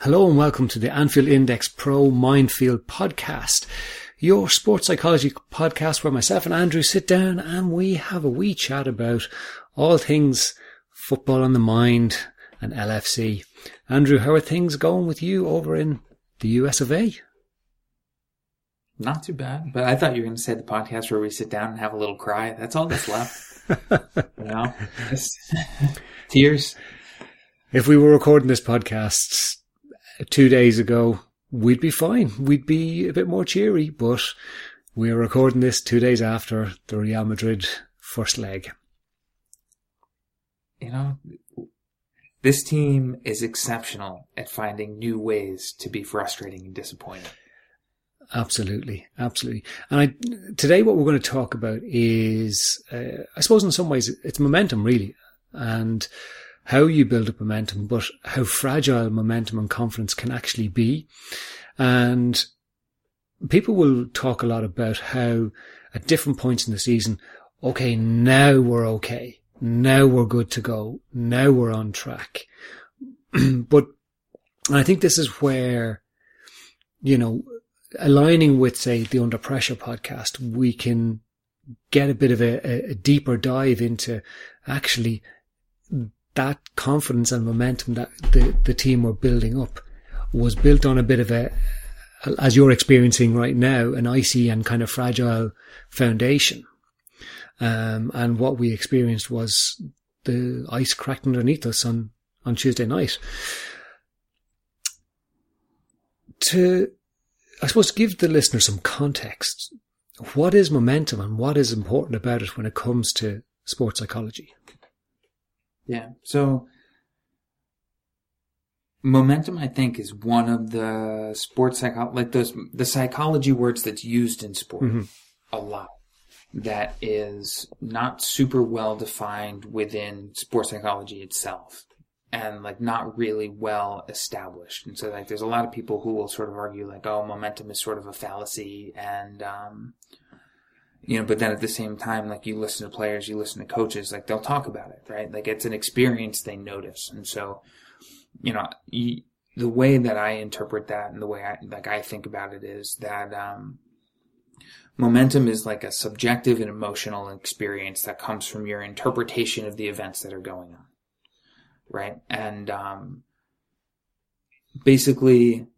Hello and welcome to the Anfield Index Pro Mindfield podcast, your sports psychology podcast where myself and Andrew sit down and we have a wee chat about all things football on the mind and LFC. Andrew, how are things going with you over in the US of A? Not too bad, but I thought you were going to say the podcast where we sit down and have a little cry. That's all that's left. you know, tears. If we were recording this podcast two days ago, we'd be fine. We'd be a bit more cheery, but we're recording this two days after the Real Madrid first leg. You know, this team is exceptional at finding new ways to be frustrating and disappointing. Absolutely, absolutely. And I, today, what we're going to talk about is, uh, I suppose, in some ways, it's momentum, really, and how you build up momentum, but how fragile momentum and confidence can actually be. And people will talk a lot about how at different points in the season, okay, now we're okay. Now we're good to go. Now we're on track. but I think this is where, you know, aligning with, say, the Under Pressure podcast, we can get a bit of a, a deeper dive into actually that confidence and momentum that the, the team were building up was built on a bit of a, as you're experiencing right now, an icy and kind of fragile foundation. Um, and what we experienced was the ice cracked underneath us on, on Tuesday night. To, I suppose, give the listener some context. What is momentum and what is important about it when it comes to sports psychology? Yeah. So momentum, I think, is one of the sports psycho like those the psychology words that's used in sport mm-hmm. a lot. That is not super well defined within sports psychology itself, and like not really well established. And so, like, there's a lot of people who will sort of argue like, "Oh, momentum is sort of a fallacy," and um, you know, but then at the same time, like you listen to players, you listen to coaches, like they'll talk about it, right? Like it's an experience they notice. And so, you know, you, the way that I interpret that and the way I, like I think about it is that, um, momentum is like a subjective and emotional experience that comes from your interpretation of the events that are going on. Right. And, um, basically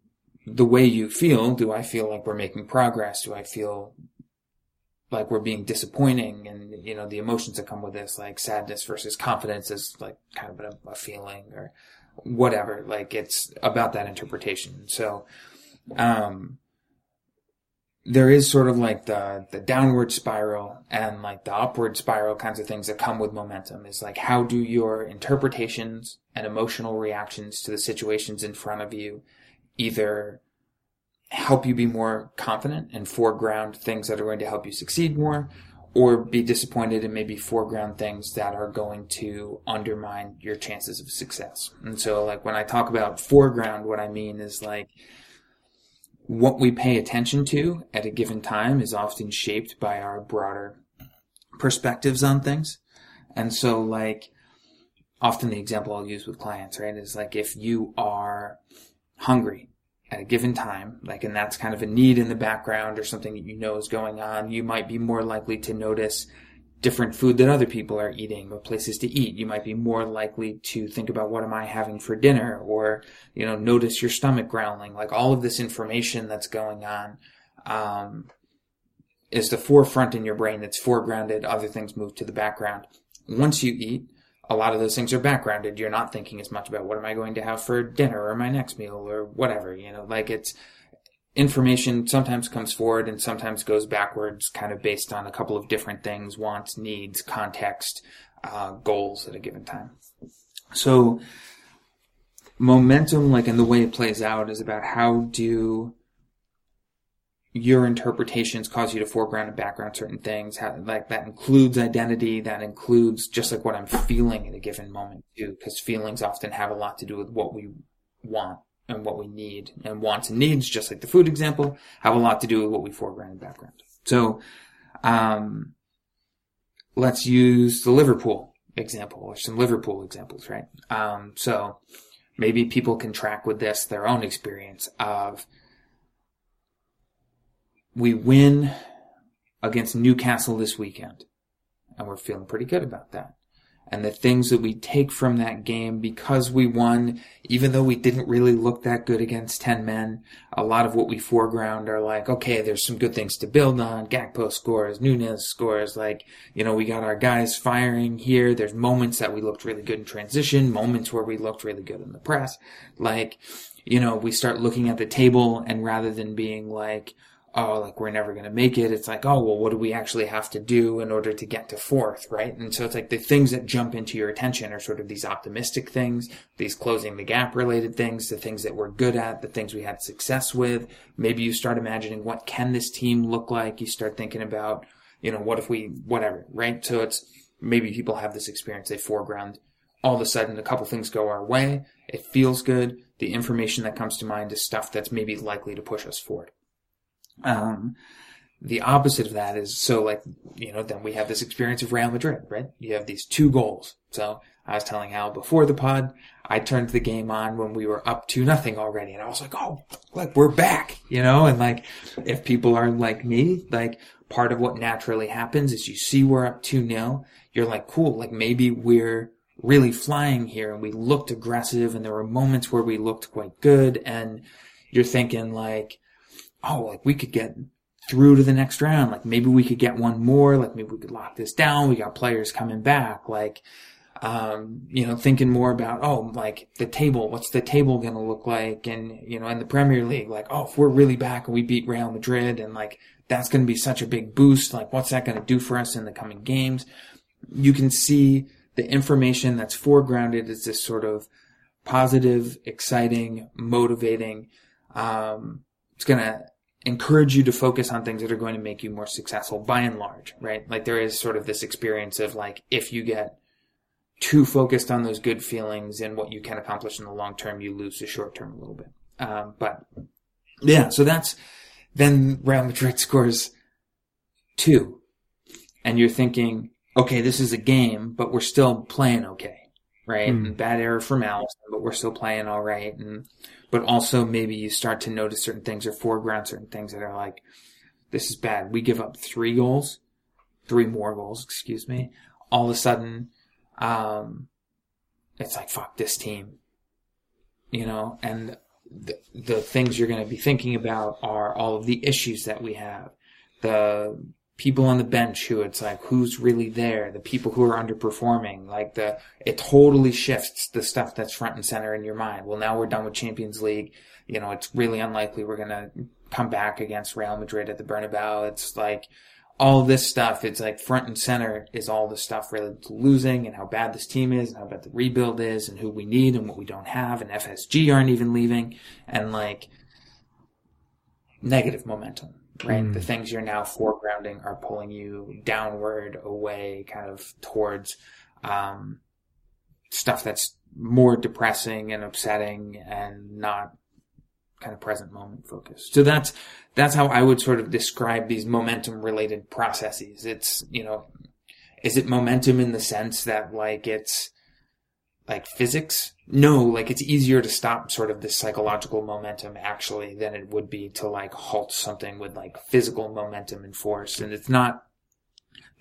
the way you feel, do I feel like we're making progress? Do I feel like we're being disappointing and you know the emotions that come with this like sadness versus confidence is like kind of a, a feeling or whatever like it's about that interpretation. So um there is sort of like the the downward spiral and like the upward spiral kinds of things that come with momentum is like how do your interpretations and emotional reactions to the situations in front of you either help you be more confident and foreground things that are going to help you succeed more or be disappointed and maybe foreground things that are going to undermine your chances of success. And so like when I talk about foreground, what I mean is like what we pay attention to at a given time is often shaped by our broader perspectives on things. And so like often the example I'll use with clients, right, is like if you are hungry at a given time, like, and that's kind of a need in the background or something that you know is going on, you might be more likely to notice different food that other people are eating or places to eat. You might be more likely to think about what am I having for dinner or, you know, notice your stomach growling. Like all of this information that's going on, um, is the forefront in your brain. It's foregrounded. Other things move to the background. Once you eat, a lot of those things are backgrounded. You're not thinking as much about what am I going to have for dinner or my next meal or whatever, you know, like it's, information sometimes comes forward and sometimes goes backwards, kind of based on a couple of different things wants, needs, context, uh, goals at a given time. So, momentum, like in the way it plays out, is about how do your interpretations cause you to foreground and background certain things. How, like that includes identity. That includes just like what I'm feeling at a given moment too, because feelings often have a lot to do with what we want and what we need and wants and needs, just like the food example, have a lot to do with what we foreground and background. So, um, let's use the Liverpool example or some Liverpool examples, right? Um, so maybe people can track with this their own experience of we win against Newcastle this weekend and we're feeling pretty good about that and the things that we take from that game because we won, even though we didn't really look that good against 10 men, a lot of what we foreground are like, okay, there's some good things to build on. Gakpo scores, Nunez scores, like, you know, we got our guys firing here. There's moments that we looked really good in transition, moments where we looked really good in the press. Like, you know, we start looking at the table and rather than being like, oh, like we're never going to make it. It's like, oh, well, what do we actually have to do in order to get to fourth, right? And so it's like the things that jump into your attention are sort of these optimistic things, these closing the gap related things, the things that we're good at, the things we had success with. Maybe you start imagining what can this team look like? You start thinking about, you know, what if we, whatever, right? So it's maybe people have this experience, they foreground. All of a sudden, a couple things go our way. It feels good. The information that comes to mind is stuff that's maybe likely to push us forward. Um, the opposite of that is so like you know then we have this experience of Real Madrid, right? You have these two goals. So I was telling Al before the pod, I turned the game on when we were up two nothing already, and I was like, oh, like we're back, you know. And like if people are like me, like part of what naturally happens is you see we're up two nil, you're like, cool, like maybe we're really flying here, and we looked aggressive, and there were moments where we looked quite good, and you're thinking like oh, like we could get through to the next round. Like maybe we could get one more. Like maybe we could lock this down. We got players coming back. Like, um, you know, thinking more about, oh, like the table, what's the table going to look like? And, you know, in the Premier League, like, oh, if we're really back and we beat Real Madrid and like that's going to be such a big boost. Like what's that going to do for us in the coming games? You can see the information that's foregrounded is this sort of positive, exciting, motivating, um, it's going to encourage you to focus on things that are going to make you more successful by and large, right? Like there is sort of this experience of like, if you get too focused on those good feelings and what you can accomplish in the long term, you lose the short term a little bit. Um, but yeah, so that's, then Real Madrid scores two and you're thinking, okay, this is a game, but we're still playing okay, right? Mm. And bad error from Alisson, but we're still playing all right. And but also maybe you start to notice certain things or foreground certain things that are like, this is bad. We give up three goals, three more goals, excuse me. All of a sudden, um, it's like, fuck this team, you know, and the, the things you're going to be thinking about are all of the issues that we have, the people on the bench who it's like who's really there? The people who are underperforming. Like the it totally shifts the stuff that's front and center in your mind. Well now we're done with champions league. You know it's really unlikely we're going to come back against real madrid at the bernabeu. It's like all this stuff it's like front and center is all the stuff related to losing and how bad this team is and how bad the rebuild is and who we need and what we don't have and fsg aren't even leaving. And like negative momentum right? Mm. The things you're now foregrounding are pulling you downward, away, kind of towards um, stuff that's more depressing and upsetting and not kind of present moment focused. So that's that's how I would sort of describe these momentum related processes. It's you know is it momentum in the sense that like it's like physics? No, like it's easier to stop sort of this psychological momentum actually than it would be to like halt something with like physical momentum and force. And it's not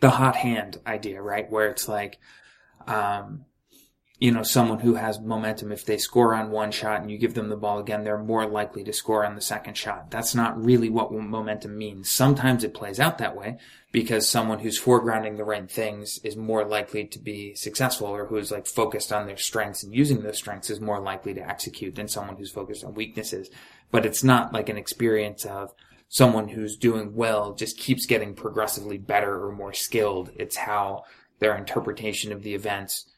the hot hand idea, right? Where it's like, um, you know, someone who has momentum, if they score on one shot and you give them the ball again, they're more likely to score on the second shot. That's not really what momentum means. Sometimes it plays out that way because someone who's foregrounding the right things is more likely to be successful or who's like focused on their strengths and using those strengths is more likely to execute than someone who's focused on weaknesses. But it's not like an experience of someone who's doing well just keeps getting progressively better or more skilled. It's how their interpretation of the events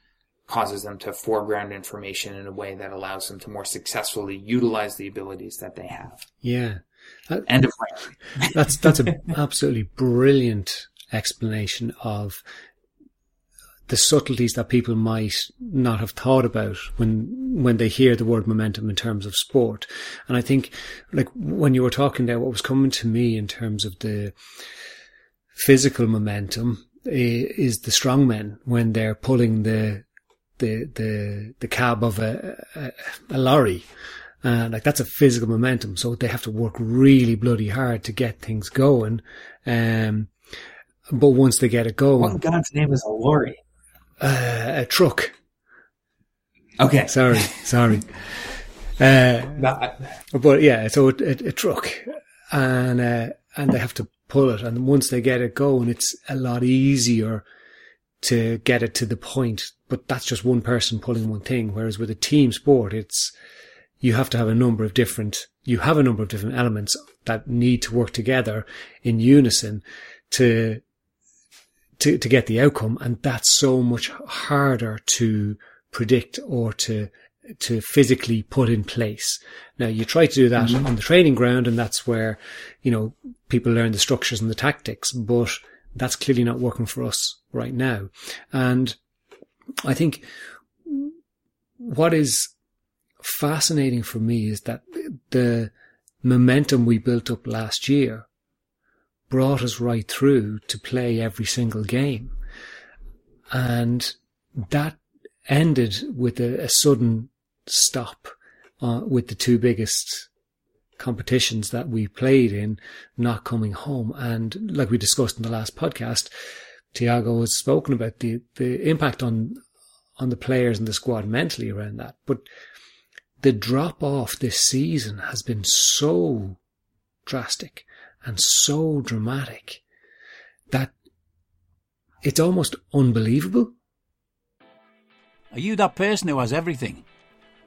causes them to foreground information in a way that allows them to more successfully utilize the abilities that they have. Yeah. That, End of That's that's an absolutely brilliant explanation of the subtleties that people might not have thought about when when they hear the word momentum in terms of sport. And I think, like when you were talking there, what was coming to me in terms of the physical momentum eh, is the strongmen when they're pulling the the the the cab of a a, a lorry. Uh, like that's a physical momentum, so they have to work really bloody hard to get things going. Um, but once they get it going, what God's name is a lorry? Uh, a truck. Okay, sorry, sorry. Uh, but yeah, so a, a, a truck, and uh, and they have to pull it, and once they get it going, it's a lot easier to get it to the point. But that's just one person pulling one thing. Whereas with a team sport, it's, you have to have a number of different, you have a number of different elements that need to work together in unison to, to, to get the outcome. And that's so much harder to predict or to, to physically put in place. Now you try to do that mm-hmm. on the training ground and that's where, you know, people learn the structures and the tactics, but that's clearly not working for us right now. And I think what is fascinating for me is that the momentum we built up last year brought us right through to play every single game. And that ended with a, a sudden stop uh, with the two biggest competitions that we played in not coming home. And like we discussed in the last podcast, Thiago has spoken about the, the impact on on the players and the squad mentally around that. But the drop off this season has been so drastic and so dramatic that it's almost unbelievable. Are you that person who has everything?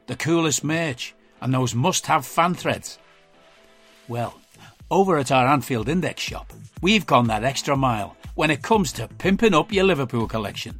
The coolest merch and those must have fan threads? Well, over at our Anfield Index shop, we've gone that extra mile when it comes to pimping up your Liverpool collection.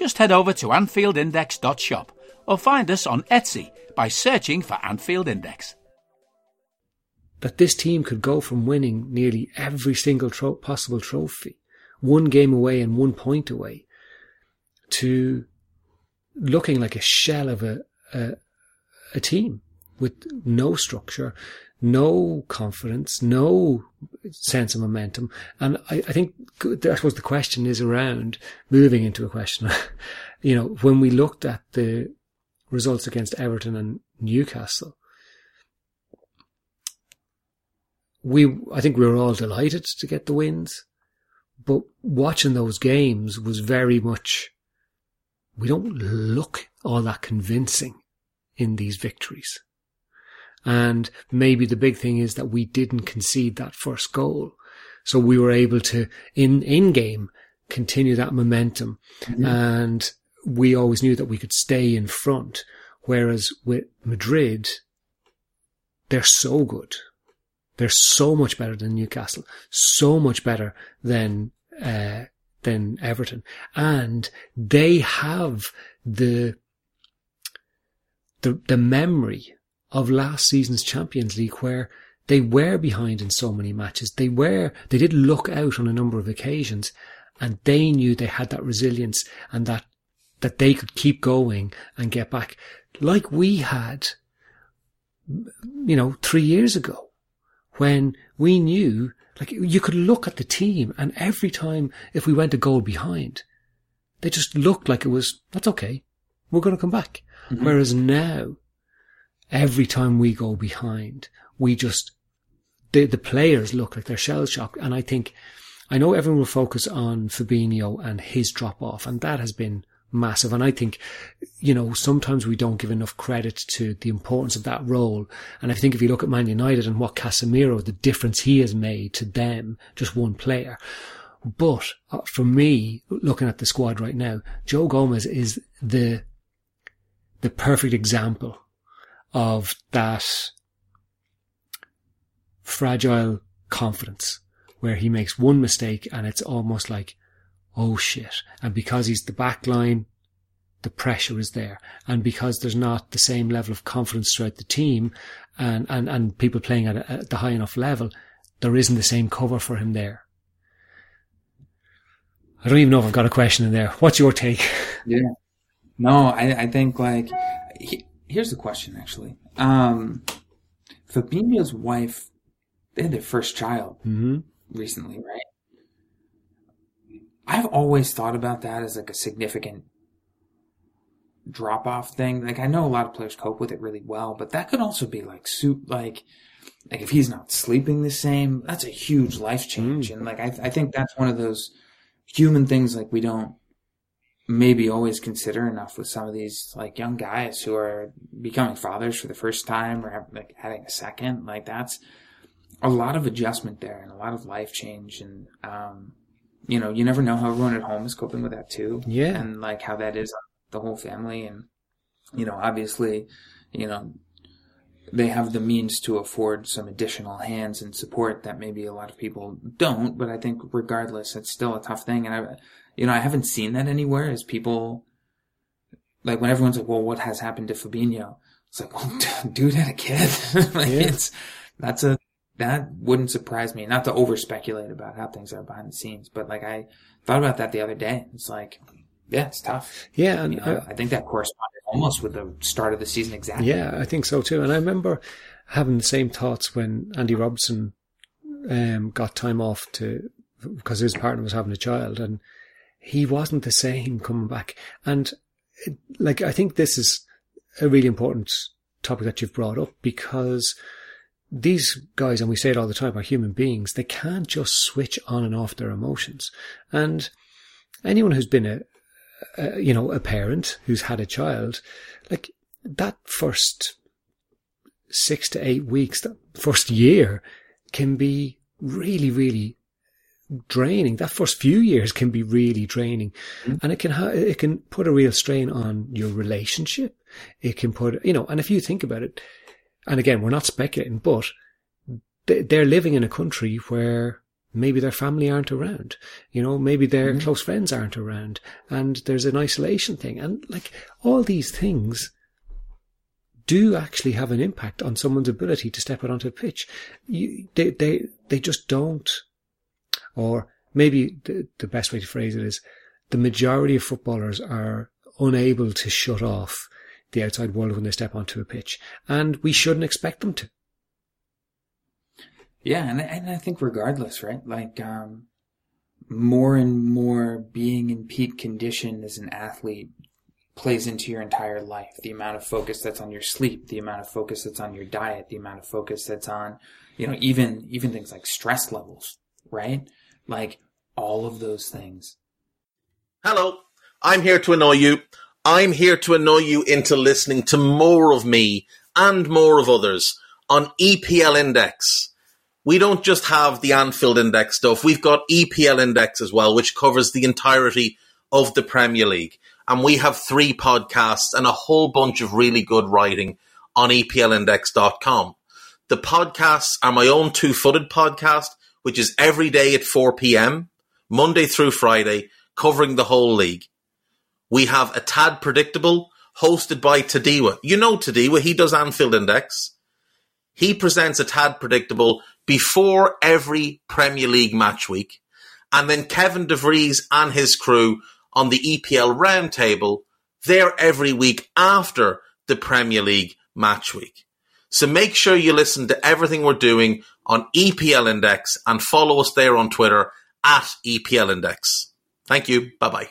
Just head over to AnfieldIndex.shop or find us on Etsy by searching for Anfield Index. That this team could go from winning nearly every single tro- possible trophy, one game away and one point away, to looking like a shell of a, a, a team with no structure, no confidence, no sense of momentum. And I, I think, I suppose the question is around moving into a question. you know, when we looked at the results against Everton and Newcastle, we, I think we were all delighted to get the wins, but watching those games was very much, we don't look all that convincing in these victories. And maybe the big thing is that we didn't concede that first goal. So we were able to, in, in game, continue that momentum. Mm-hmm. And we always knew that we could stay in front. Whereas with Madrid, they're so good. They're so much better than Newcastle, so much better than uh, than Everton. And they have the, the, the memory of last season's Champions League where they were behind in so many matches. They were, they did look out on a number of occasions and they knew they had that resilience and that, that they could keep going and get back like we had, you know, three years ago when we knew like you could look at the team and every time if we went a goal behind, they just looked like it was, that's okay. We're going to come back. Mm-hmm. Whereas now, every time we go behind, we just, the, the players look like they're shell shocked. And I think, I know everyone will focus on Fabinho and his drop off and that has been massive. And I think, you know, sometimes we don't give enough credit to the importance of that role. And I think if you look at Man United and what Casemiro, the difference he has made to them, just one player. But uh, for me, looking at the squad right now, Joe Gomez is the, the perfect example of that fragile confidence where he makes one mistake and it's almost like, oh shit. And because he's the back line, the pressure is there. And because there's not the same level of confidence throughout the team and, and, and people playing at, a, at the high enough level, there isn't the same cover for him there. I don't even know if I've got a question in there. What's your take? Yeah. No, I, I think like, he, here's the question actually. Um, Fabinho's wife, they had their first child mm-hmm. recently, right? I've always thought about that as like a significant drop off thing. Like I know a lot of players cope with it really well, but that could also be like soup, like, like if he's not sleeping the same, that's a huge life change. Mm. And like, I, I think that's one of those human things like we don't maybe always consider enough with some of these like young guys who are becoming fathers for the first time or have, like having a second. Like that's a lot of adjustment there and a lot of life change. And, um, you know, you never know how everyone at home is coping with that too. Yeah. And like how that is the whole family. And, you know, obviously, you know, they have the means to afford some additional hands and support that maybe a lot of people don't. But I think regardless, it's still a tough thing. And I, you know, I haven't seen that anywhere as people, like when everyone's like, well, what has happened to Fabinho? It's like, well, dude had a kid. like yeah. it's, that's a, that wouldn't surprise me. Not to over speculate about how things are behind the scenes, but like I thought about that the other day. It's like, yeah, it's tough. Yeah, and you know, I, I, think that corresponded almost with the start of the season exactly. Yeah, I think so too. And I remember having the same thoughts when Andy Robertson um, got time off to because his partner was having a child, and he wasn't the same coming back. And like I think this is a really important topic that you've brought up because these guys, and we say it all the time, are human beings. They can't just switch on and off their emotions. And anyone who's been a, a, you know, a parent who's had a child, like that first six to eight weeks, that first year can be really, really draining. That first few years can be really draining, mm-hmm. and it can ha- it can put a real strain on your relationship. It can put, you know, and if you think about it, and again, we're not speculating, but they're living in a country where maybe their family aren't around, you know, maybe their mm-hmm. close friends aren't around, and there's an isolation thing, and like all these things do actually have an impact on someone's ability to step out onto a pitch. You, they, they, they just don't, or maybe the, the best way to phrase it is the majority of footballers are unable to shut off the outside world when they step onto a pitch. And we shouldn't expect them to. Yeah, and I, and I think regardless, right? Like, um, more and more being in peak condition as an athlete plays into your entire life. The amount of focus that's on your sleep, the amount of focus that's on your diet, the amount of focus that's on, you know, even, even things like stress levels, right? Like all of those things. Hello, I'm here to annoy you. I'm here to annoy you into listening to more of me and more of others on EPL Index. We don't just have the Anfield Index stuff, we've got EPL Index as well, which covers the entirety of the Premier League. And we have three podcasts and a whole bunch of really good writing on EPLindex.com. The podcasts are my own two footed podcast, which is every day at 4 p.m., Monday through Friday covering the whole league. We have a tad predictable hosted by Tadiwa. You know Tadiwa, he does Anfield Index. He presents a tad predictable before every Premier League match week. And then Kevin DeVries and his crew on the EPL roundtable, they're every week after the Premier League match week. So make sure you listen to everything we're doing on EPL Index and follow us there on Twitter at EPL Index. Thank you. Bye bye.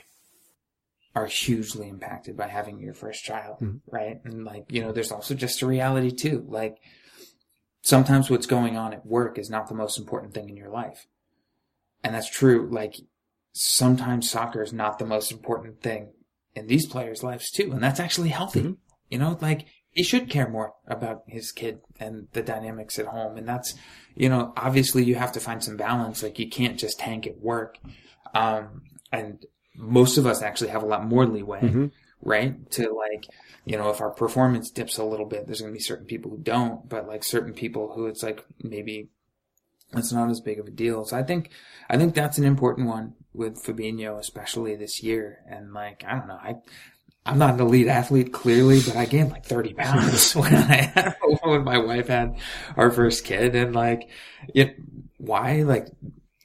Are hugely impacted by having your first child, mm-hmm. right? And like, you know, there's also just a reality too. Like, sometimes what's going on at work is not the most important thing in your life. And that's true. Like, sometimes soccer is not the most important thing in these players' lives too. And that's actually healthy. Mm-hmm. You know, like, he should care more about his kid and the dynamics at home. And that's, you know, obviously you have to find some balance. Like you can't just tank at work. Um, and most of us actually have a lot more leeway, mm-hmm. right? To like, you know, if our performance dips a little bit, there's going to be certain people who don't, but like certain people who it's like maybe it's not as big of a deal. So I think, I think that's an important one with Fabinho, especially this year. And like, I don't know, I, I'm not an elite athlete, clearly, but I gained like 30 pounds when I when my wife had our first kid, and like, it, why? Like,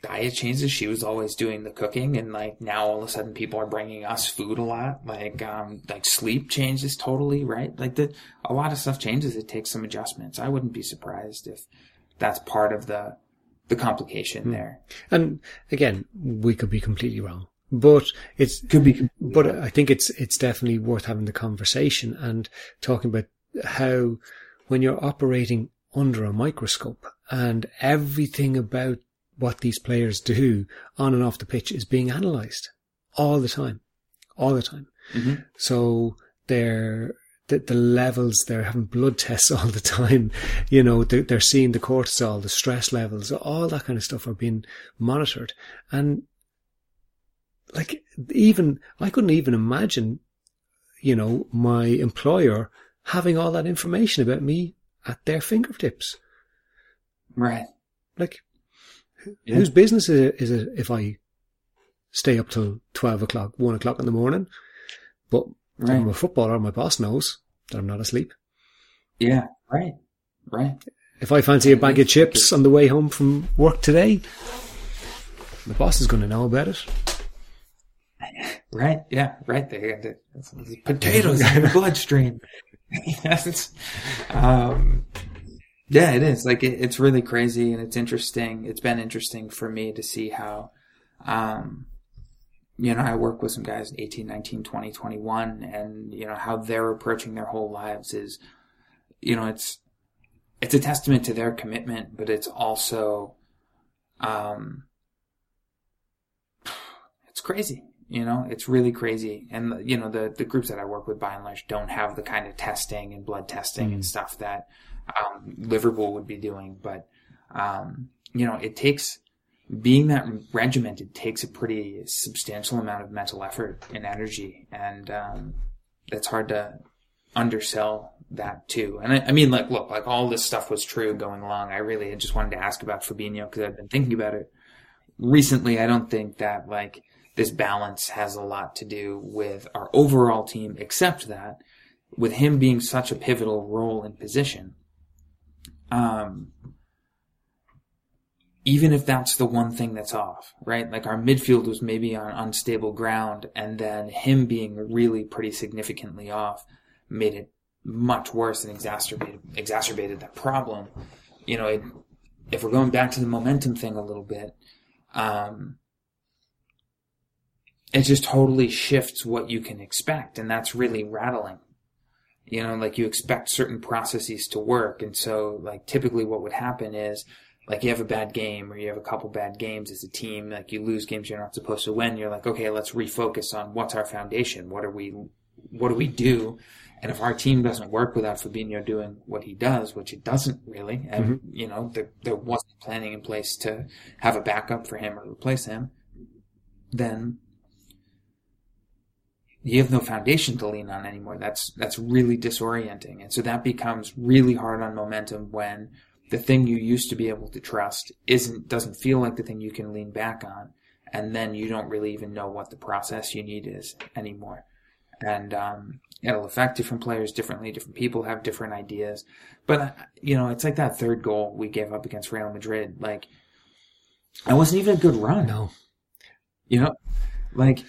diet changes. She was always doing the cooking, and like now all of a sudden people are bringing us food a lot. Like, um, like sleep changes totally, right? Like the a lot of stuff changes. It takes some adjustments. I wouldn't be surprised if that's part of the the complication mm. there. And again, we could be completely wrong. But it's could be, but I think it's it's definitely worth having the conversation and talking about how when you're operating under a microscope and everything about what these players do on and off the pitch is being analysed all the time, all the time. Mm-hmm. So they're the, the levels they're having blood tests all the time. You know, they're, they're seeing the cortisol, the stress levels, all that kind of stuff are being monitored. And like even I couldn't even imagine, you know, my employer having all that information about me at their fingertips. Right. Like, yeah. whose business is it, is it if I stay up till 12 o'clock, 1 o'clock in the morning? But right. I'm a footballer, my boss knows that I'm not asleep. Yeah, right, right. If I fancy a bag of chips on the way home from work today, the boss is going to know about it. Right. Yeah. Right. They The, the potatoes in the bloodstream. yes. Um, yeah, it is. Like it, it's really crazy and it's interesting. It's been interesting for me to see how, um, you know, I work with some guys 18, 19, 20, 21 and, you know, how they're approaching their whole lives is, you know, it's, it's a testament to their commitment, but it's also, um, it's crazy. You know, it's really crazy. And, you know, the, the groups that I work with by and large don't have the kind of testing and blood testing mm. and stuff that, um, Liverpool would be doing. But, um, you know, it takes, being that regimented takes a pretty substantial amount of mental effort and energy. And, um, it's hard to undersell that too. And I, I, mean, like, look, like all this stuff was true going along. I really just wanted to ask about Fabinho because I've been thinking about it recently. I don't think that like, this balance has a lot to do with our overall team, except that with him being such a pivotal role and position, um, even if that's the one thing that's off, right? Like our midfield was maybe on unstable ground, and then him being really pretty significantly off made it much worse and exacerbated exacerbated that problem. You know, it, if we're going back to the momentum thing a little bit, um, it just totally shifts what you can expect. And that's really rattling. You know, like you expect certain processes to work. And so like typically what would happen is like you have a bad game or you have a couple bad games as a team, like you lose games you're not supposed to win. You're like, okay, let's refocus on what's our foundation. What are we, what do we do? And if our team doesn't work without Fabinho doing what he does, which it doesn't really, and mm-hmm. you know, there, there wasn't planning in place to have a backup for him or replace him, then you have no foundation to lean on anymore. That's that's really disorienting, and so that becomes really hard on momentum when the thing you used to be able to trust isn't doesn't feel like the thing you can lean back on, and then you don't really even know what the process you need is anymore. And um, it'll affect different players differently. Different people have different ideas. But uh, you know, it's like that third goal we gave up against Real Madrid. Like, it wasn't even a good run. No. You know, like,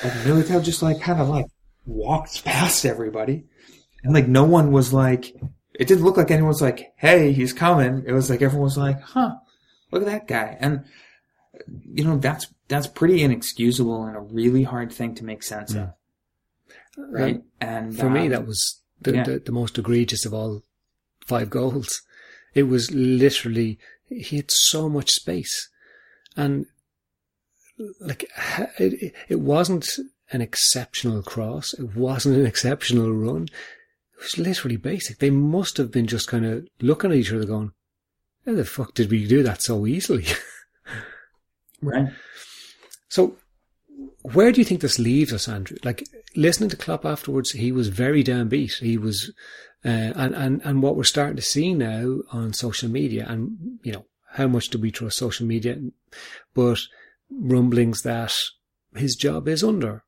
Militao just like kind of like walked past everybody, and like no one was like, it didn't look like anyone was like, "Hey, he's coming." It was like everyone was like, "Huh, look at that guy," and you know that's that's pretty inexcusable and a really hard thing to make sense of, right? And For me, um, that was the, yeah. the, the most egregious of all five goals. It was literally, he had so much space. And like, it, it wasn't an exceptional cross. It wasn't an exceptional run. It was literally basic. They must have been just kind of looking at each other going, how the fuck did we do that so easily? right. So, where do you think this leaves us, Andrew? Like listening to Klopp afterwards, he was very downbeat. He was, uh, and and and what we're starting to see now on social media, and you know, how much do we trust social media? But rumblings that his job is under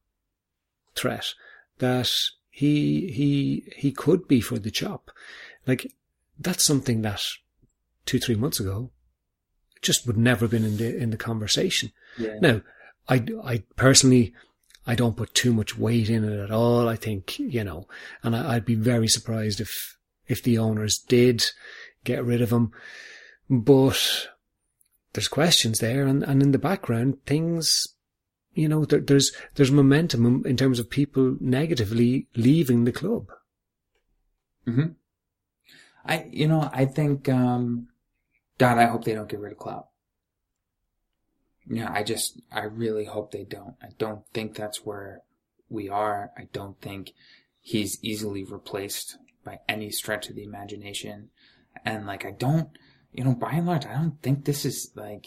threat, that he he he could be for the chop. Like that's something that two three months ago just would never have been in the in the conversation. Yeah. Now, I, I personally, I don't put too much weight in it at all. I think, you know, and I, I'd be very surprised if, if the owners did get rid of him. But there's questions there and, and in the background, things, you know, there, there's, there's momentum in terms of people negatively leaving the club. hmm I, you know, I think, um, God, I hope they don't get rid of Klopp. Yeah, I just, I really hope they don't. I don't think that's where we are. I don't think he's easily replaced by any stretch of the imagination. And like, I don't, you know, by and large, I don't think this is like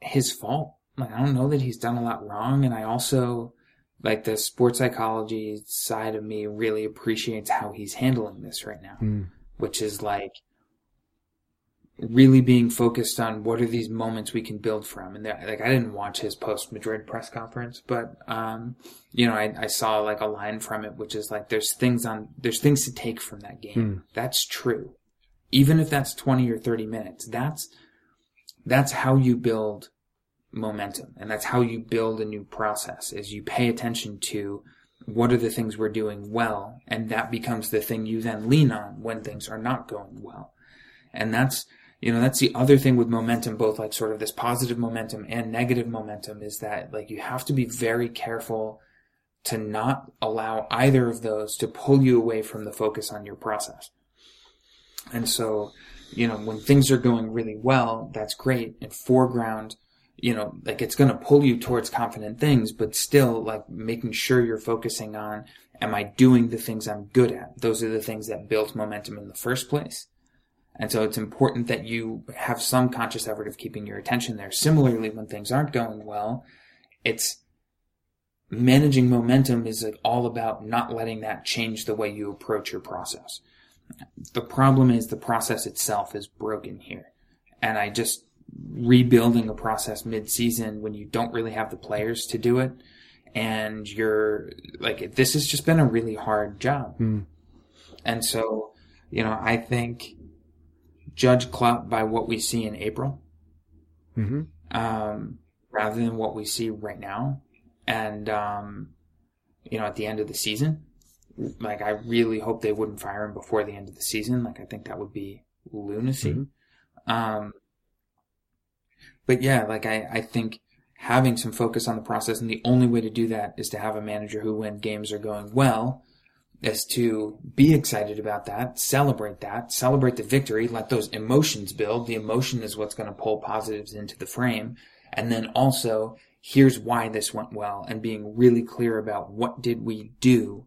his fault. Like, I don't know that he's done a lot wrong. And I also, like, the sports psychology side of me really appreciates how he's handling this right now, which is like, really being focused on what are these moments we can build from. And like, I didn't watch his post Madrid press conference, but, um, you know, I, I saw like a line from it, which is like, there's things on, there's things to take from that game. That's true. Even if that's 20 or 30 minutes, that's, that's how you build momentum. And that's how you build a new process is you pay attention to what are the things we're doing well. And that becomes the thing you then lean on when things are not going well. And that's, you know, that's the other thing with momentum, both like sort of this positive momentum and negative momentum is that like you have to be very careful to not allow either of those to pull you away from the focus on your process. And so, you know, when things are going really well, that's great. And foreground, you know, like it's going to pull you towards confident things, but still like making sure you're focusing on, am I doing the things I'm good at? Those are the things that built momentum in the first place. And so it's important that you have some conscious effort of keeping your attention there. Similarly, when things aren't going well, it's managing momentum is all about not letting that change the way you approach your process. The problem is the process itself is broken here. And I just rebuilding a process mid-season when you don't really have the players to do it and you're like this has just been a really hard job. And so, you know, I think judge Klopp by what we see in April, Mm-hmm. um, rather than what we see right now. And, um, you know, at the end of the season, like I really hope they wouldn't fire him before the end of the season. Like I think that would be lunacy. Um, but yeah, like I, I think having some focus on the process and the only way to do that is to have a manager who when games are going well is to be excited about that, celebrate that, celebrate the victory, let those emotions build. The emotion is what's going to pull positives into the frame. And then also, here's why this went well and being really clear about what did we do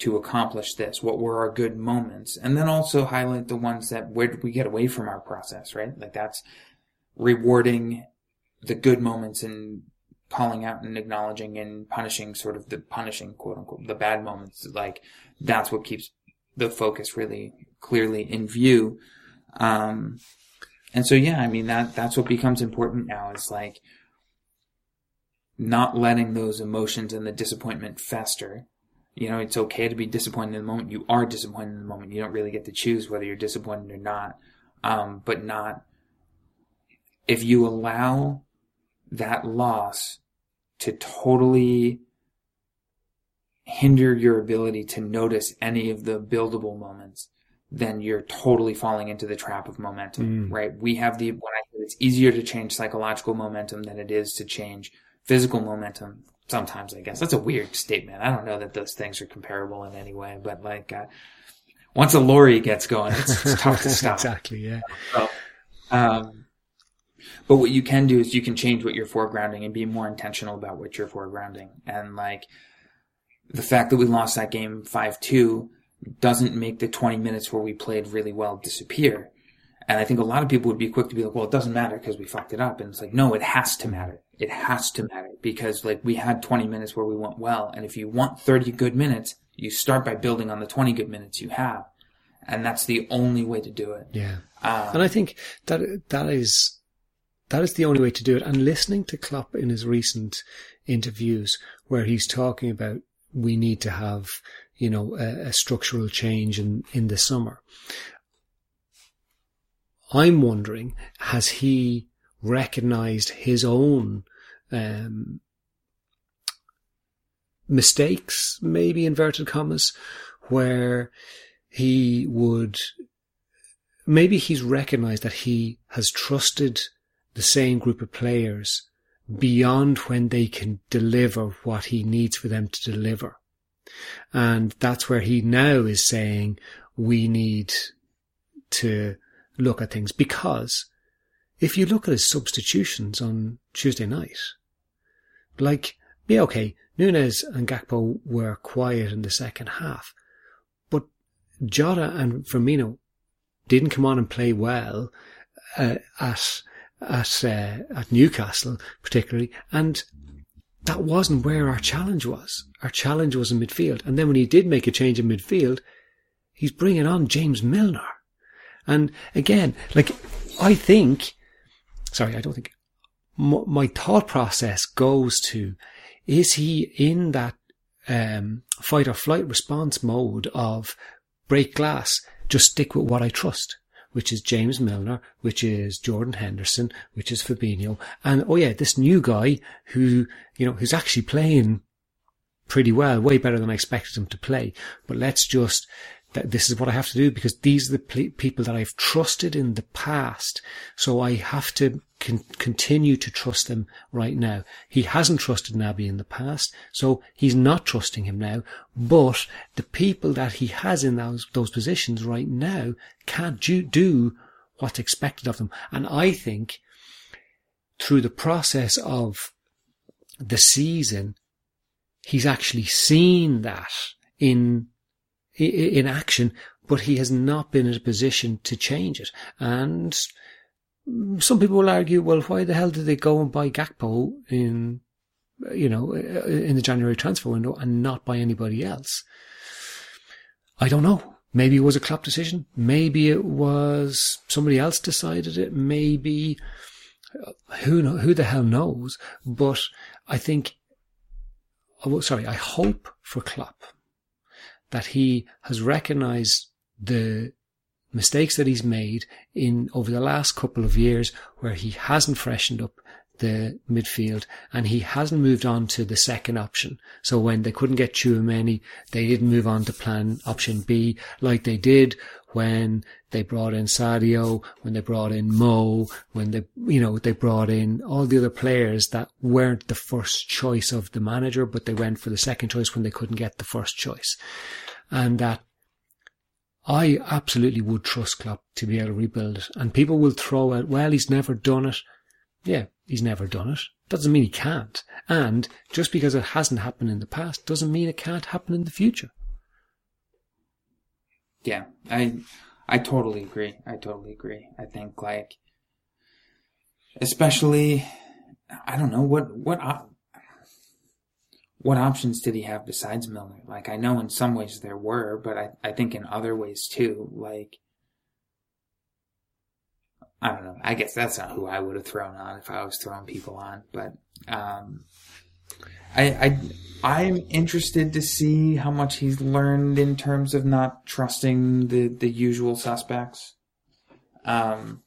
to accomplish this? What were our good moments? And then also highlight the ones that where did we get away from our process, right? Like that's rewarding the good moments and calling out and acknowledging and punishing sort of the punishing quote unquote the bad moments like that's what keeps the focus really clearly in view um and so yeah, I mean that that's what becomes important now is like not letting those emotions and the disappointment fester. You know, it's okay to be disappointed in the moment. You are disappointed in the moment. You don't really get to choose whether you're disappointed or not. Um, but not if you allow that loss to totally hinder your ability to notice any of the buildable moments, then you're totally falling into the trap of momentum, Mm. right? We have the, when I said it's easier to change psychological momentum than it is to change physical momentum. Sometimes, I guess that's a weird statement. I don't know that those things are comparable in any way, but like, uh, once a lorry gets going, it's, it's tough to stop. exactly. Yeah. So, um, but what you can do is you can change what you're foregrounding and be more intentional about what you're foregrounding. And like the fact that we lost that game 5-2 doesn't make the 20 minutes where we played really well disappear. And I think a lot of people would be quick to be like, well, it doesn't matter because we fucked it up. And it's like, no, it has to matter. It has to matter because like we had 20 minutes where we went well. And if you want 30 good minutes, you start by building on the 20 good minutes you have. And that's the only way to do it. Yeah. Um, And I think that that is that is the only way to do it. And listening to Klopp in his recent interviews, where he's talking about we need to have you know a, a structural change in in the summer. I'm wondering, has he recognized his own um, mistakes, maybe inverted commas, where he would maybe he's recognized that he has trusted the same group of players beyond when they can deliver what he needs for them to deliver. And that's where he now is saying we need to look at things because if you look at his substitutions on Tuesday night, like, yeah, okay, Nunez and Gakpo were quiet in the second half, but Jota and Firmino didn't come on and play well uh, at at uh, at Newcastle particularly, and that wasn't where our challenge was. Our challenge was in midfield, and then when he did make a change in midfield, he's bringing on James Milner, and again, like I think, sorry, I don't think my, thought process goes to is he in that um, fight or flight response mode of break glass, just stick with what I trust, which is James Milner, which is Jordan Henderson, which is Fabinho, and oh yeah, this new guy who you know who's actually playing pretty well, way better than I expected him to play. But let's just that this is what I have to do because these are the ple- people that I've trusted in the past. So I have to con- continue to trust them right now. He hasn't trusted Naby in the past, so he's not trusting him now. But the people that he has in those, those positions right now can't do, do what's expected of them. And I think through the process of the season, he's actually seen that in in action, but he has not been in a position to change it. And some people will argue, well, why the hell did they go and buy Gakpo in, you know, in the January transfer window and not buy anybody else? I don't know. Maybe it was a Klopp decision. Maybe it was somebody else decided it. Maybe uh, who know, who the hell knows? But I think, oh, sorry, I hope for Klopp that he has recognized the mistakes that he's made in over the last couple of years where he hasn't freshened up the midfield and he hasn't moved on to the second option. So when they couldn't get Chouameni, they didn't move on to plan option B like they did when they brought in Sadio, when they brought in Mo, when they, you know, they brought in all the other players that weren't the first choice of the manager, but they went for the second choice when they couldn't get the first choice. And that I absolutely would trust Klopp to be able to rebuild it. And people will throw out, well, he's never done it. Yeah, he's never done it. Doesn't mean he can't. And just because it hasn't happened in the past doesn't mean it can't happen in the future. Yeah, I I totally agree. I totally agree. I think like especially I don't know what what op- what options did he have besides Milner? Like I know in some ways there were, but I I think in other ways too. Like I don't know. I guess that's not who I would have thrown on if I was throwing people on, but um, I, I I'm interested to see how much he's learned in terms of not trusting the the usual suspects. Um,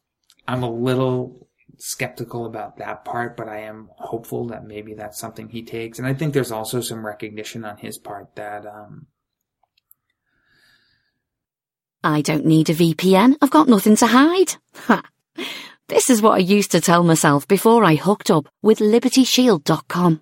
I'm a little skeptical about that part, but I am hopeful that maybe that's something he takes. And I think there's also some recognition on his part that um, I don't need a VPN. I've got nothing to hide. Ha. This is what I used to tell myself before I hooked up with LibertyShield.com.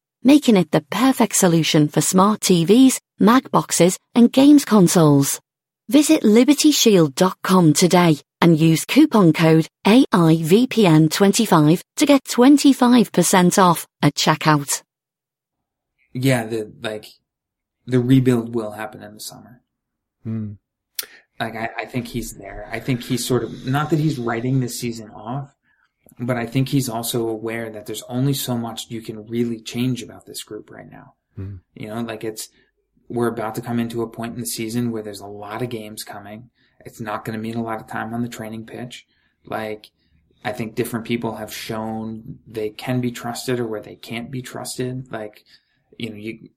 making it the perfect solution for smart TVs, Mac boxes, and games consoles. Visit libertyshield.com today and use coupon code AIVPN25 to get 25% off at checkout. yeah, the like the rebuild will happen in the summer. Hmm. Like I, I think he's there. I think he's sort of not that he's writing this season off, but I think he's also aware that there's only so much you can really change about this group right now. Hmm. You know, like it's we're about to come into a point in the season where there's a lot of games coming. It's not going to mean a lot of time on the training pitch. Like I think different people have shown they can be trusted or where they can't be trusted. Like, you know, you,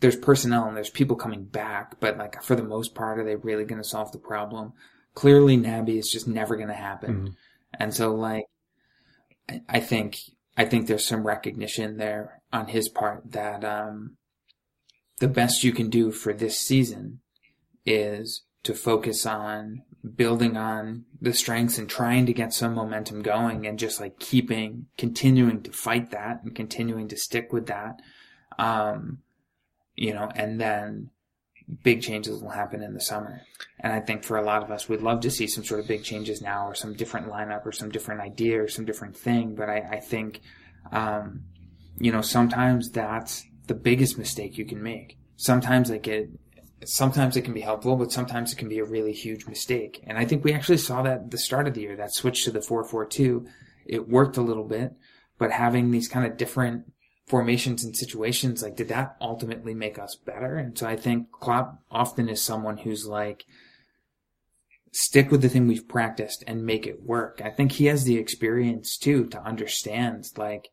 there's personnel and there's people coming back, but like for the most part, are they really going to solve the problem? Clearly, Naby is just never going to happen. Mhm. And so like, I- think, I think there's some recognition there on his part that, um, the best you can do for this season is to focus on building on the strengths and trying to get some momentum going and just like keeping, continuing to fight that and continuing to stick with that. Um, you know, and then big changes will happen in the summer. And I think for a lot of us, we'd love to see some sort of big changes now or some different lineup or some different idea or some different thing. But I, I think, um, you know, sometimes that's the biggest mistake you can make. Sometimes like it, sometimes it can be helpful, but sometimes it can be a really huge mistake. And I think we actually saw that at the start of the year, that switch to the 4-4-2, it worked a little bit, but having these kind of different formations and situations, like did that ultimately make us better? And so I think Klopp often is someone who's like, stick with the thing we've practiced and make it work. I think he has the experience too to understand like,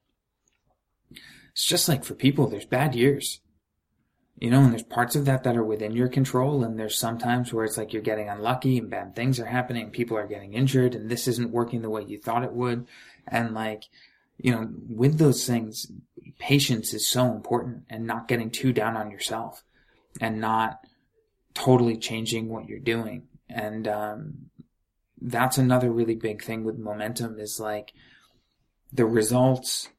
it's just like for people, there's bad years. You know, and there's parts of that that are within your control, and there's sometimes where it's like you're getting unlucky and bad things are happening, people are getting injured, and this isn't working the way you thought it would. And like, you know, with those things, patience is so important and not getting too down on yourself and not totally changing what you're doing. And, um, that's another really big thing with momentum is like the results,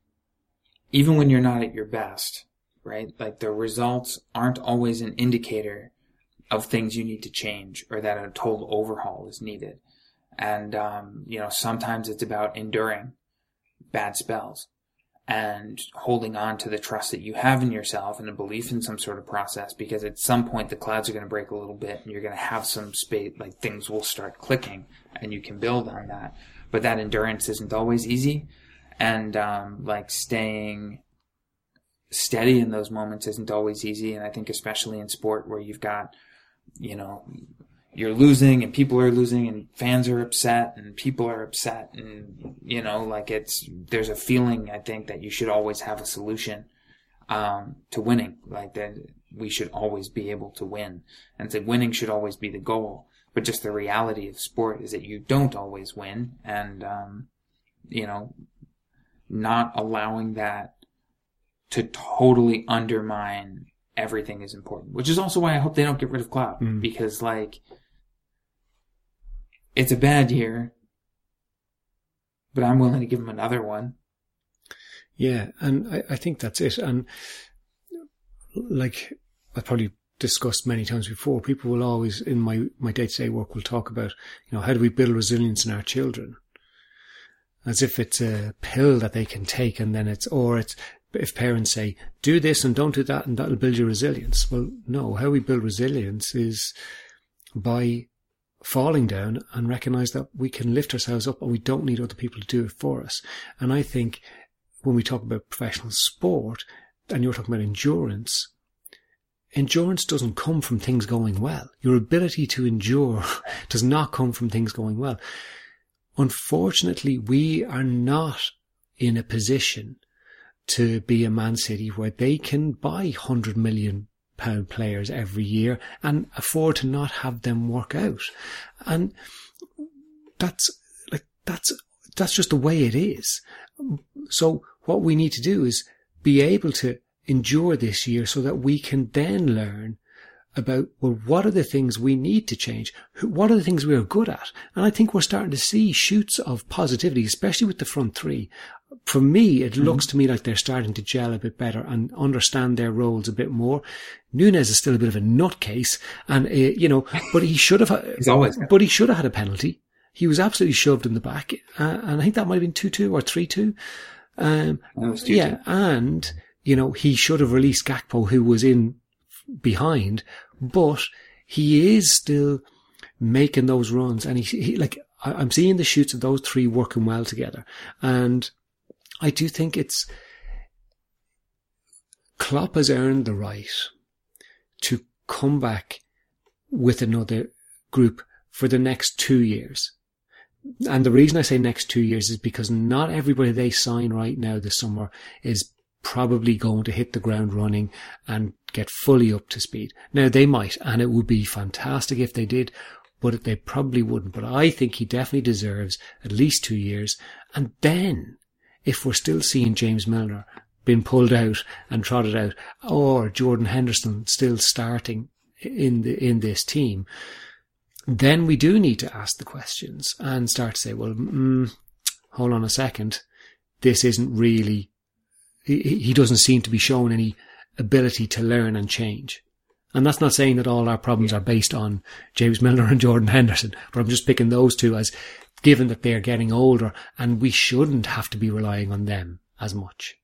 even when you're not at your best, right? Like the results aren't always an indicator of things you need to change or that a total overhaul is needed. And, um, you know, sometimes it's about enduring bad spells and holding on to the trust that you have in yourself and a belief in some sort of process because at some point the clouds are going to break a little bit and you're going to have some space, like things will start clicking and you can build on that. But that endurance isn't always easy. And, um, like staying, steady in those moments isn't always easy. And I think especially in sport where you've got, you know, you're losing and people are losing and fans are upset and people are upset and, you know, like it's, there's a feeling I think that you should always have a solution, um, to winning. Like that we should always be able to win and so winning should always be the goal. But just the reality of sport is that you don't always win and, um, you know, not allowing that to totally undermine everything is important, which is also why I hope they don't get rid of Klopp Mm. because like it's a bad year, but I'm willing to give him another one. Yeah, and I, I think that's it. And like I probably discussed many times before, people will always in my my day to day work will talk about, you know, how do we build resilience in our children? As if it's a pill that they can take and then it's or it's if parents say, do this and don't do that and that'll build your resilience. Well, no, how we build resilience is by falling down and recognize that we can lift ourselves up and we don't need other people to do it for us. And I think when we talk about professional sport and you're talking about endurance, endurance doesn't come from things going well. Your ability to endure does not come from things going well. Unfortunately, we are not in a position to be a Man City where they can buy 100 million pound players every year and afford to not have them work out. And that's like, that's, that's just the way it is. So what we need to do is be able to endure this year so that we can then learn about, well, what are the things we need to change? What are the things we are good at? And I think we're starting to see shoots of positivity, especially with the front three. For me, it looks to me like they're starting to gel a bit better and understand their roles a bit more. Nunez is still a bit of a nutcase and, uh, you know, but he should have, He's always but he should have had a penalty. He was absolutely shoved in the back. Uh, and I think that might have been 2-2 or 3-2. Um, That was 2-2. yeah, and you know he should have released Gakpo, who was in behind, but he is still making those runs, and he, he like I, I'm seeing the shoots of those three working well together, and I do think it's Klopp has earned the right to come back with another group for the next two years. And the reason I say next two years is because not everybody they sign right now this summer is probably going to hit the ground running and get fully up to speed. Now they might, and it would be fantastic if they did, but they probably wouldn't. But I think he definitely deserves at least two years. And then, if we're still seeing James Milner being pulled out and trotted out, or Jordan Henderson still starting in the in this team, then we do need to ask the questions and start to say, well, mm, hold on a second, this isn't really. He, he doesn't seem to be showing any ability to learn and change. And that's not saying that all our problems are based on James Milner and Jordan Henderson, but I'm just picking those two as given that they're getting older and we shouldn't have to be relying on them as much.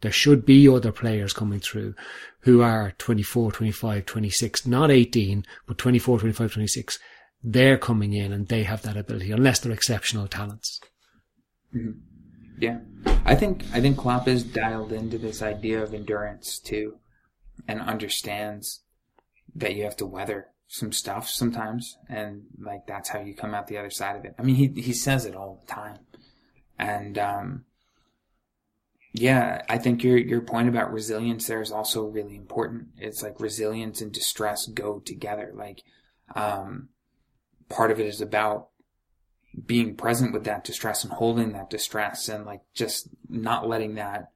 There should be other players coming through who are 24, 25, 26, not 18, but 24, 25, 26. They're coming in and they have that ability, unless they're exceptional talents. Mm-hmm. Yeah. I think I think Klopp is dialed into this idea of endurance too and understands that you have to weather some stuff sometimes and like that's how you come out the other side of it. I mean he he says it all the time. And um yeah, I think your your point about resilience there is also really important. It's like resilience and distress go together. Like um part of it is about being present with that distress and holding that distress and like just not letting that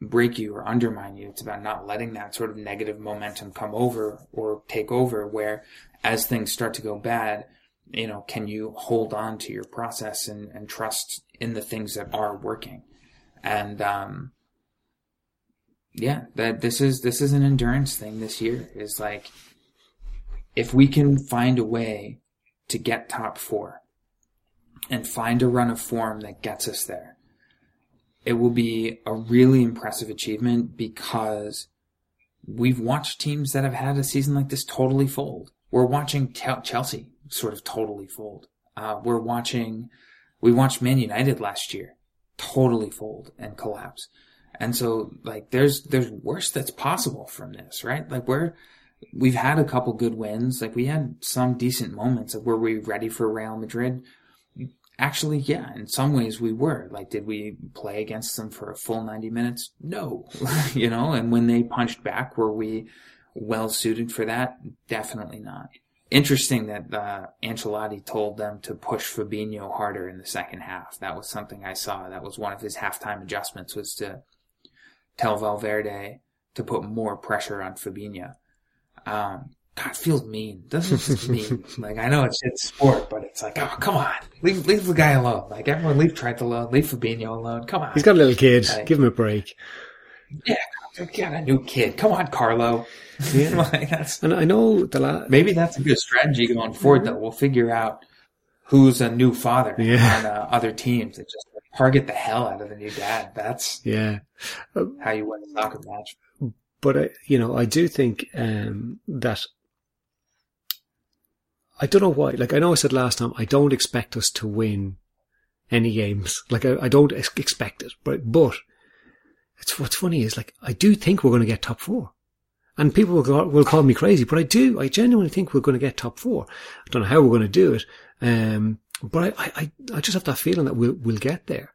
break you or undermine you. It's about not letting that sort of negative momentum come over or take over where as things start to go bad, you know, can you hold on to your process and, and trust in the things that are working? And, um, yeah, that this is, this is an endurance thing this year is like, if we can find a way to get top four, and find a run of form that gets us there. It will be a really impressive achievement because we've watched teams that have had a season like this totally fold. We're watching Chelsea sort of totally fold. Uh, we're watching, we watched Man United last year totally fold and collapse. And so like there's, there's worse that's possible from this, right? Like we're, we've had a couple good wins. Like we had some decent moments of were we ready for Real Madrid? Actually, yeah, in some ways we were. Like, did we play against them for a full 90 minutes? No. you know, and when they punched back, were we well suited for that? Definitely not. Interesting that uh, Ancelotti told them to push Fabinho harder in the second half. That was something I saw. That was one of his halftime adjustments was to tell Valverde to put more pressure on Fabinho. Um, God, it feels mean. Doesn't just mean? like I know it's it's sport, but it's like, oh come on, leave leave the guy alone. Like everyone, leave Trent alone, leave Fabinho alone. Come on, He's got a little kid. Like- Give him a break. yeah, got a new kid. Come on, Carlo. Yeah. like that's And I know the la- maybe that's a good strategy going forward. Though we'll figure out who's a new father Yeah. on uh, other teams and just target the hell out of the new dad. That's yeah. how you win a soccer match. But I, you know, I do think um, that I don't know why. Like I know I said last time, I don't expect us to win any games. Like I, I don't ex- expect it. But but it's what's funny is like I do think we're going to get top four, and people will will call me crazy, but I do. I genuinely think we're going to get top four. I don't know how we're going to do it, um, but I, I I just have that feeling that we'll we'll get there.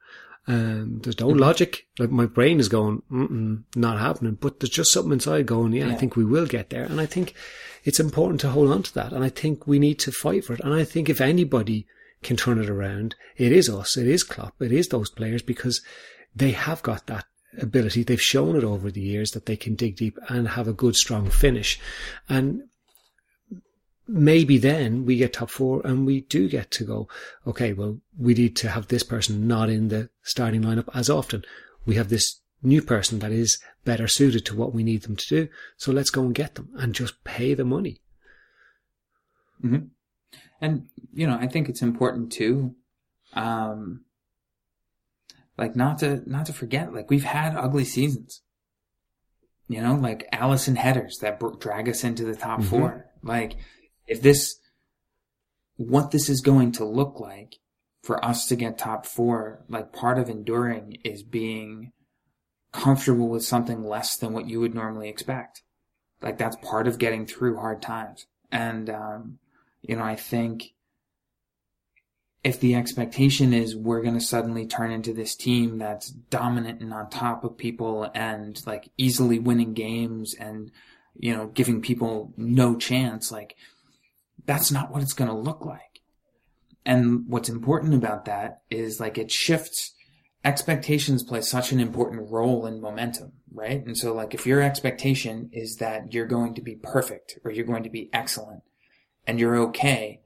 Um, there's no logic. Like my brain is going, Mm-mm, not happening. But there's just something inside going, yeah, I think we will get there. And I think it's important to hold on to that. And I think we need to fight for it. And I think if anybody can turn it around, it is us. It is Klopp. It is those players because they have got that ability. They've shown it over the years that they can dig deep and have a good, strong finish. And maybe then we get top four and we do get to go, okay, well, we need to have this person not in the starting lineup as often. We have this new person that is better suited to what we need them to do. So let's go and get them and just pay the money. hmm And you know, I think it's important too, um, like not to not to forget, like we've had ugly seasons. You know, like Alisson headers that drag us into the top Mhm. four. Like, if this, what this is going to look like for us to get top four, like part of enduring is being comfortable with something less than what you would normally expect. Like that's part of getting through hard times. And, um, you know, I think if the expectation is we're going to suddenly turn into this team that's dominant and on top of people and like easily winning games and, you know, giving people no chance, like that's not what it's going to look like. And what's important about that is like it shifts expectations play such an important role in momentum, right? And so like if your expectation is that you're going to be perfect or you're going to be excellent and you're okay,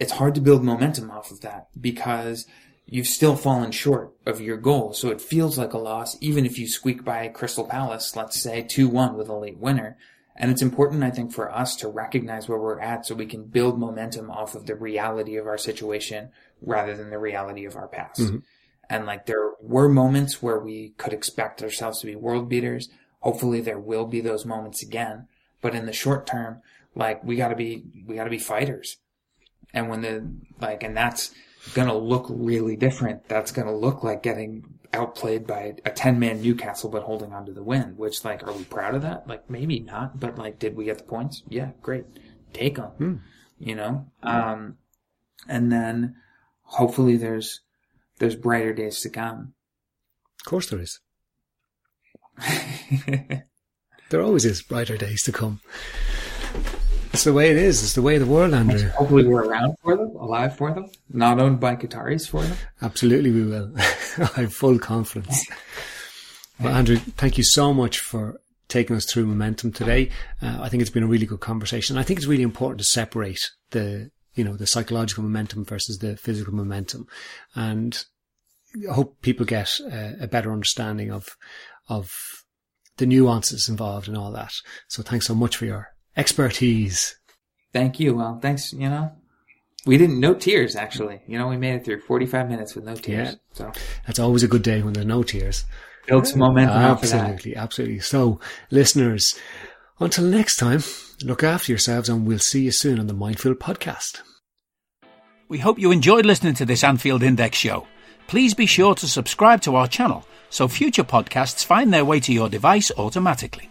it's hard to build momentum off of that because you've still fallen short of your goal. So it feels like a loss, even if you squeak by Crystal Palace, let's say 2-1 with a late winner. And it's important, I think, for us to recognize where we're at so we can build momentum off of the reality of our situation rather than the reality of our past. Mm-hmm. And like there were moments where we could expect ourselves to be world beaters. Hopefully there will be those moments again. But in the short term, like we gotta be, we gotta be fighters. And when the, like, and that's gonna look really different. That's gonna look like getting outplayed by a 10 man Newcastle, but holding on to the win, which like, are we proud of that? Like maybe not, but like, did we get the points? Yeah, great. Take them, you know? Um, and then hopefully there's, there's brighter days to come. Of course there is. There always is brighter days to come. It's the way it is. It's the way of the world, Andrew. Hopefully we're around for them, alive for them, not owned by Qataris for them. Absolutely, we will. I have full confidence. Well, Andrew, thank you so much for taking us through momentum today. Uh, I think it's been a really good conversation. I think it's really important to separate the, you know, the psychological momentum versus the physical momentum. And I hope people get uh, a better understanding of, of the nuances involved and all that. So thanks so much for your expertise. Thank you. Well, thanks, you know. We didn't, no tears actually. You know, we made it through 45 minutes with no tears. Yeah. So That's always a good day when there are no tears. build some momentum off that. Absolutely, absolutely. So, listeners, until next time, look after yourselves and we'll see you soon on the Mindfield podcast. We hope you enjoyed listening to this Anfield Index show. Please be sure to subscribe to our channel so future podcasts find their way to your device automatically.